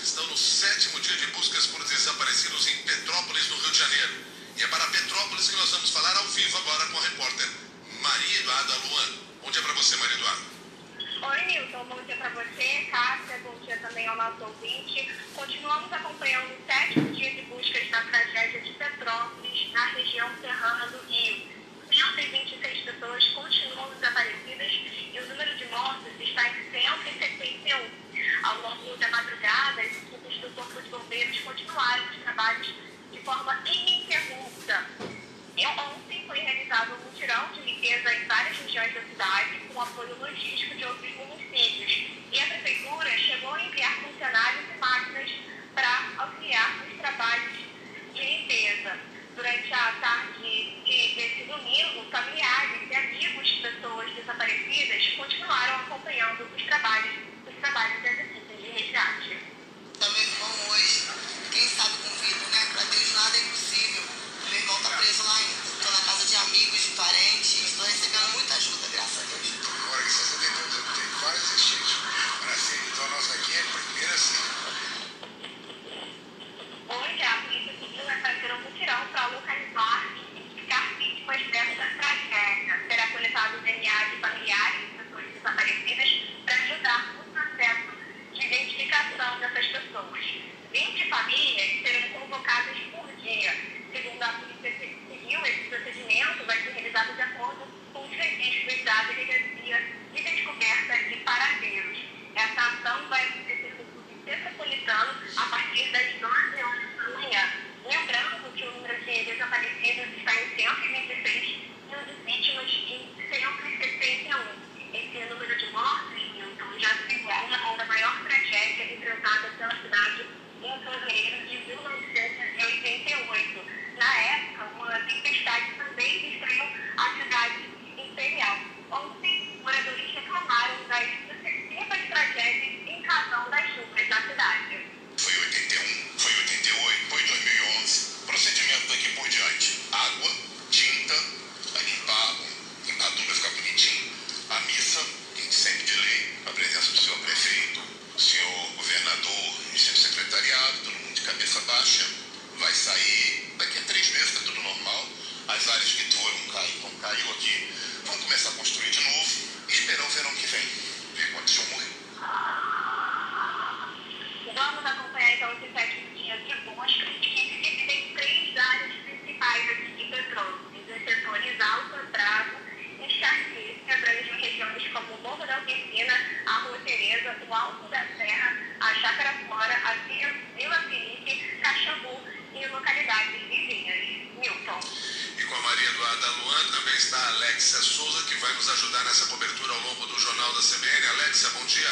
Estão no sétimo dia de buscas por desaparecidos em Petrópolis, no Rio de Janeiro. E é para Petrópolis que nós vamos falar ao vivo agora com a repórter Maria Eduarda Luan. Bom dia para você, Maria Eduarda. Oi, Nilton. Bom dia para você, Cássia. Bom dia também ao nosso ouvinte. Continuamos acompanhando o sétimo dia de buscas na tragédia de Petrópolis, na região serrana do Rio. 126 pessoas continuam desaparecidas e o número de mortos está em 171. Ao longo da madrugada, De Bombeiros continuaram os trabalhos de forma ininterrupta. E ontem foi realizado um mutirão de limpeza em várias regiões da cidade, com apoio logístico de outros municípios. E a Prefeitura chegou a enviar funcionários e máquinas para auxiliar nos trabalhos de limpeza. Durante a tarde de, desse domingo, familiares e amigos de pessoas desaparecidas continuaram acompanhando os trabalhos, os trabalhos das equipes de resgate. Tá meu irmão hoje, quem sabe com vida, né? Pra Deus nada é impossível. Meu irmão tá preso lá ainda. Tô na casa de amigos, de parentes, estou recebendo muita ajuda, graças a Deus. Agora que você tem, tem vários estilos. Assim, então nós aqui é primeira sim. Hoje, a Polícia Civil vai fazer um mutirão para localizar e identificar vítimas dessa tragédia. Será coletado o DNA de familiares de pessoas desaparecidas para ajudar no processo de identificação dessas pessoas. 20 famílias serão convocadas por dia. Segundo a Polícia Civil, esse procedimento vai ser realizado de acordo com os registros da Delegacia de Descoberta de Paradeiros. Essa ação vai acontecer no Clube Tetrapolitano a partir das 9 horas da manhã. Lembrando que o número de desaparecidos está em 126 e o de vítimas em 161. Esse número de mortes, então, já se iguala a maior tragédia enfrentada pela cidade em fevereiro de 1988. Na época, uma tempestade também destruiu a cidade imperial. Ontem, moradores reclamaram das tragédias em razão das chuvas na cidade. Foi 81, foi 88, foi 2011. Procedimento daqui por diante. Água, tinta, limpar, limpar tudo vai ficar bonitinho. A missa, sempre de lei, a presença do senhor prefeito, senhor governador e seu secretariado, todo mundo de cabeça baixa. Vai sair, daqui a três meses está tudo normal. As áreas que foram, caiu, então caiu aqui, vão começar a construir de novo e esperar o verão que vem. Ver quantos vão morrer. Vamos acompanhar então esse sétimo dia de busca, que tem três áreas principais aqui de Petrópolis. Os setores Alto, Bravo e Chartier, que abrangem regiões como o Morro da Oficina, a Rua Tereza, o Alto da Serra, a Chácara Fora, a Vila Felipe, Caxambu e localidades vizinhas. Milton. E com a Maria Eduarda Luan também está a Alexia Souza, que vai nos ajudar nessa cobertura ao longo do Jornal da CBN. Alexia, bom dia.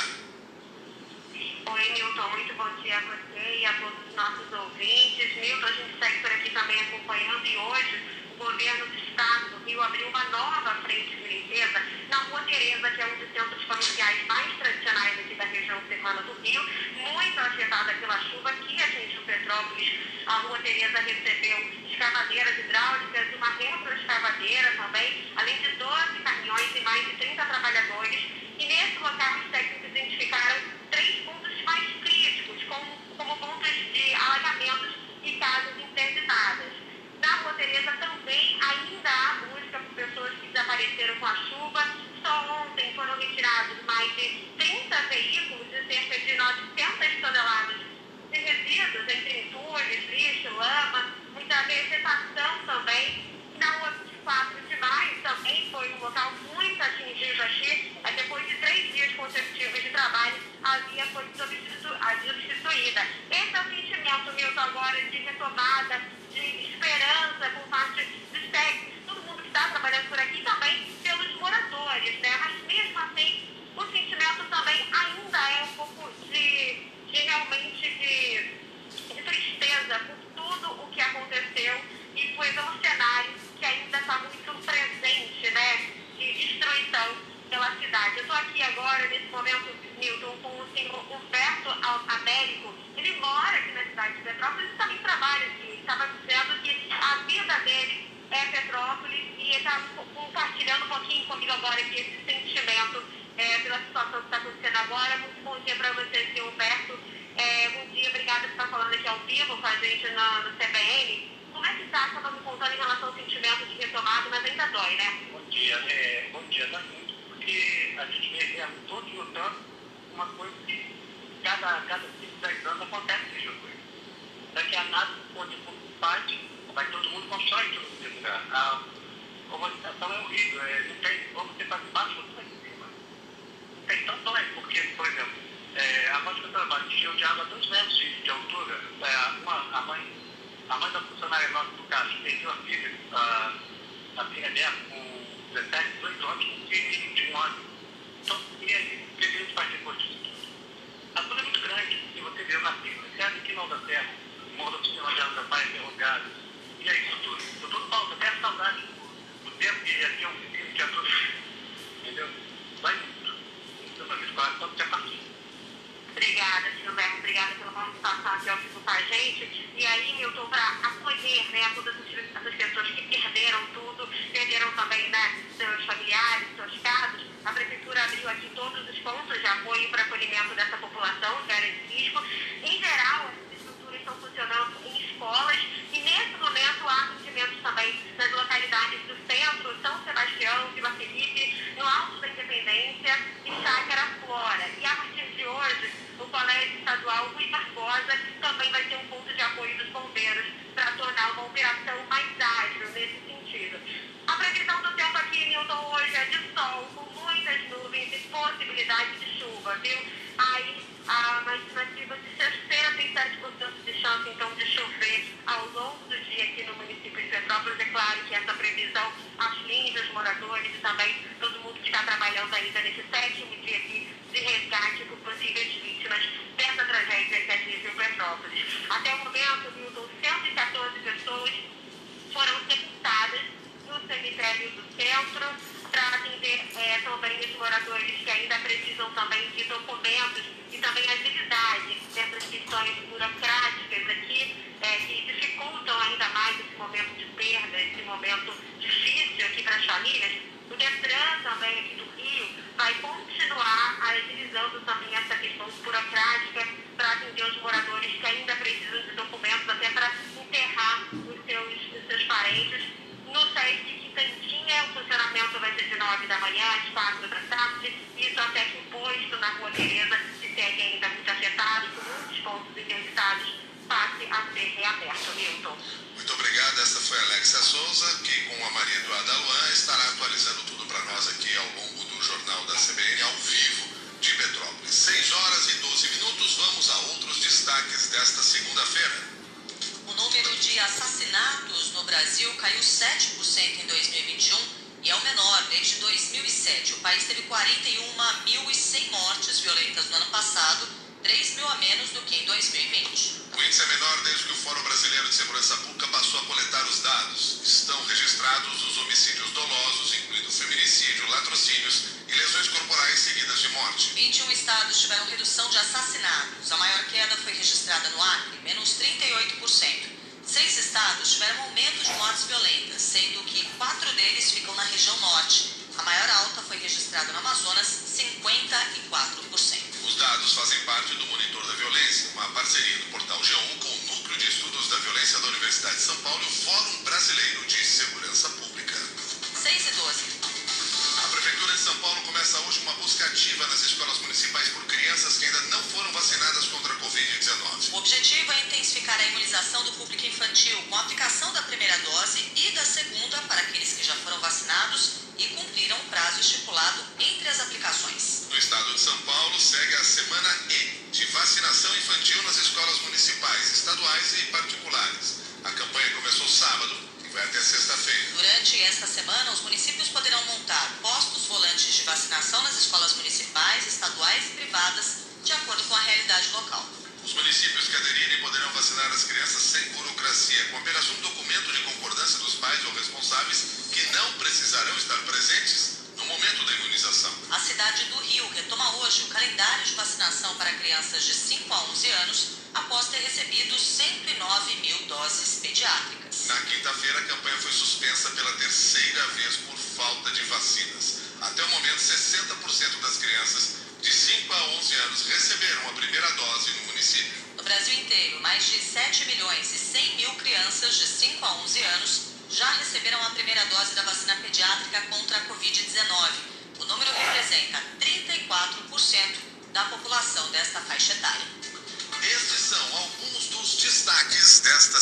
Oi, Milton, muito bom dia a você e a todos os nossos ouvintes. Milton, a gente segue por aqui também acompanhando e hoje o governo do estado do Rio abriu uma nova frente de limpeza na Rua Tereza, que é um dos centros comerciais mais tradicionais aqui da região serrana do Rio, muito afetada pela chuva que atingiu Petrópolis. A Rua Tereza recebeu escavadeiras hidráulicas, uma retroescavadeira também, além de 12 caminhões e mais de 30 trabalhadores. Nesse local os técnicos identificaram três pontos mais críticos, como, como pontos de alagamentos e casas interditadas. Na Rua Tereza também ainda há busca por pessoas que desapareceram com a chuva. Só ontem foram retirados mais de 30 veículos e cerca de 900 toneladas de resíduos, entre entulhos, lixo, lama, muita vegetação também. Na Rua 24 de Maio também foi um local muito atingido aqui. Depois de três dias consecutivos de trabalho, a via foi substitu substituída. Esse é o sentimento, Milton, agora de retomada, de esperança por parte dos técnicos, todo mundo que está trabalhando por aqui também pelos moradores, né? Mas mesmo assim, o sentimento também ainda é um pouco de, de realmente de, de tristeza por tudo o que aconteceu e foi um cenário que ainda está muito presente, né? De destruição pela cidade. Eu estou aqui agora, nesse momento, Milton, com o senhor Humberto Américo. Ele mora aqui na cidade de Petrópolis e também trabalha aqui. Estava dizendo que a vida dele é Petrópolis e está compartilhando um pouquinho comigo agora aqui esse sentimento é, pela situação que está acontecendo agora. Muito bom dia para você, senhor Humberto. É, bom dia, obrigada por estar falando aqui ao vivo com a gente no, no CBN. Como é que está? Você está me contando em relação ao sentimento de retomada, mas ainda dói, né? Bom dia, é, bom dia, dá muito, porque a gente vê é, todos lutando uma coisa que cada, cada 5, 10 anos acontece nesse jogo. Daqui a nada, quando o parte, vai todo mundo constrói tudo. A urbanização é horrível, é, não tem, ou você está debaixo ou em cima. Não tem tanto dói, porque, por exemplo, é, a mãe que eu trabalho encheu de água a 2 metros de, de altura, é, uma, a mãe a mãe da funcionária nossa do Caixa perdeu a filha, a, a filha dela, com 17, 18 anos, com filho de um ano. Então, e aí, o que a gente faz depois disso tudo? A dor é muito grande. Se você vê na pista, você acha que não dá certo, o modo do sistema de água vai interrogado. E é isso tudo. Eu estou falta, até a saudade do tempo que aqui é um filho que é tudo. Entendeu? Vai muito. Então, meu amigo, quando você partir. Obrigada, Gilberto. Obrigada pela participação aqui ao com a gente. E aí, Milton, para acolher né, todas essas pessoas que perderam também né, seus familiares, seus casos, a Prefeitura abriu aqui todos os pontos de apoio para acolhimento dessa população que era de risco. Em geral, as estruturas estão funcionando em escolas e, nesse momento, há atendimentos também nas localidades do centro, São Sebastião, Vila Felipe, no Alto da E Chácara Flora. E a partir de hoje, o Colégio Estadual Rui Barbosa também vai ter um ponto de apoio dos bombeiros para tornar uma operação mais ágil nesse sentido. A previsão do tempo aqui, Newton, hoje é de sol, com muitas nuvens e possibilidade de chuva, viu? Aí, a uma estimativa de 67% de chance, então, de chover ao longo do dia aqui no município de Petrópolis. É claro que essa previsão aflige os moradores e também todo mundo que está trabalhando ainda nesse sétimo dia aqui de resgate por possíveis vítimas dessa tragédia que atinge o Petrópolis. Até o momento, Milton, 114 pessoas foram sepultadas no cemitério do centro para atender é, também os moradores que ainda precisam também de documentos e também agilidade nessas questões burocráticas aqui, é, que dificultam ainda mais esse momento de perda, esse momento difícil aqui para as famílias. O Detran também aqui do Rio vai continuar agilizando também essa questão burocrática para atender os moradores que ainda precisam de documentos até para enterrar os seus, os seus parentes. No SESC Quitandinha, o funcionamento vai ser de 9 da manhã às 4 da tarde, isso até que o posto na Rua Tereza, que segue ainda muito afetado, com muitos pontos interditados, passe a ser reaberto. Milton. Muito obrigado. Essa foi a Alexa Souza, que com a Maria Eduarda Luan estará atualizando tudo para nós aqui ao longo do Jornal da CBN, ao vivo de Petrópolis. 6 horas e 12 minutos. Vamos a outros destaques desta segunda-feira. O número de assassinatos no Brasil caiu 7% em 2021 e é o menor desde 2007. O país teve 41.100 mortes violentas no ano passado, 3 mil a menos do que em 2020. O índice é menor desde que o Fórum Brasileiro de Segurança Pública passou a coletar os dados. Estão registrados os homicídios dolosos, incluindo feminicídio, latrocínios e lesões corporais seguidas de morte. 21 estados tiveram redução de assassinatos. A maior queda foi registrada no Acre, menos 38%. Seis estados tiveram aumento de mortes violentas, sendo que quatro deles ficam na região norte. A maior alta foi registrada no Amazonas, 54%. Os dados fazem parte do Monitor da Violência, uma parceria do portal G1 com o Núcleo de Estudos da Violência da Universidade de São Paulo e o Fórum Brasileiro de Segurança Pública. 6 e 12. A Prefeitura de São Paulo começa hoje uma busca ativa nas escolas municipais por crianças que ainda não foram vacinadas contra a Covid-19. O objetivo intensificar a imunização do público infantil com a aplicação da primeira dose e da segunda para aqueles que já foram vacinados e cumpriram o prazo estipulado entre as aplicações. No estado de São Paulo, segue a Semana E de vacinação infantil nas escolas municipais, estaduais e particulares. A campanha começou sábado e vai até sexta-feira. Durante esta semana, os municípios poderão montar postos volantes de vacinação nas escolas municipais, estaduais e privadas, de acordo com a realidade local. Os municípios que aderirem poderão vacinar as crianças sem burocracia, com apenas um documento de concordância dos pais ou responsáveis que não precisarão estar presentes no momento da imunização. A cidade do Rio retoma hoje o calendário de vacinação para crianças de 5 a 11 anos, após ter recebido 109 mil doses pediátricas. Na quinta-feira, a campanha foi suspensa pela terceira vez por falta de vacinas. Até o momento, 60% das crianças de 5 a 11 anos receberam a primeira dose. Mais de 7 milhões e 100 mil crianças de 5 a 11 anos já receberam a primeira dose da vacina pediátrica contra a Covid-19. O número representa 34% da população desta faixa etária. Estes são alguns dos destaques desta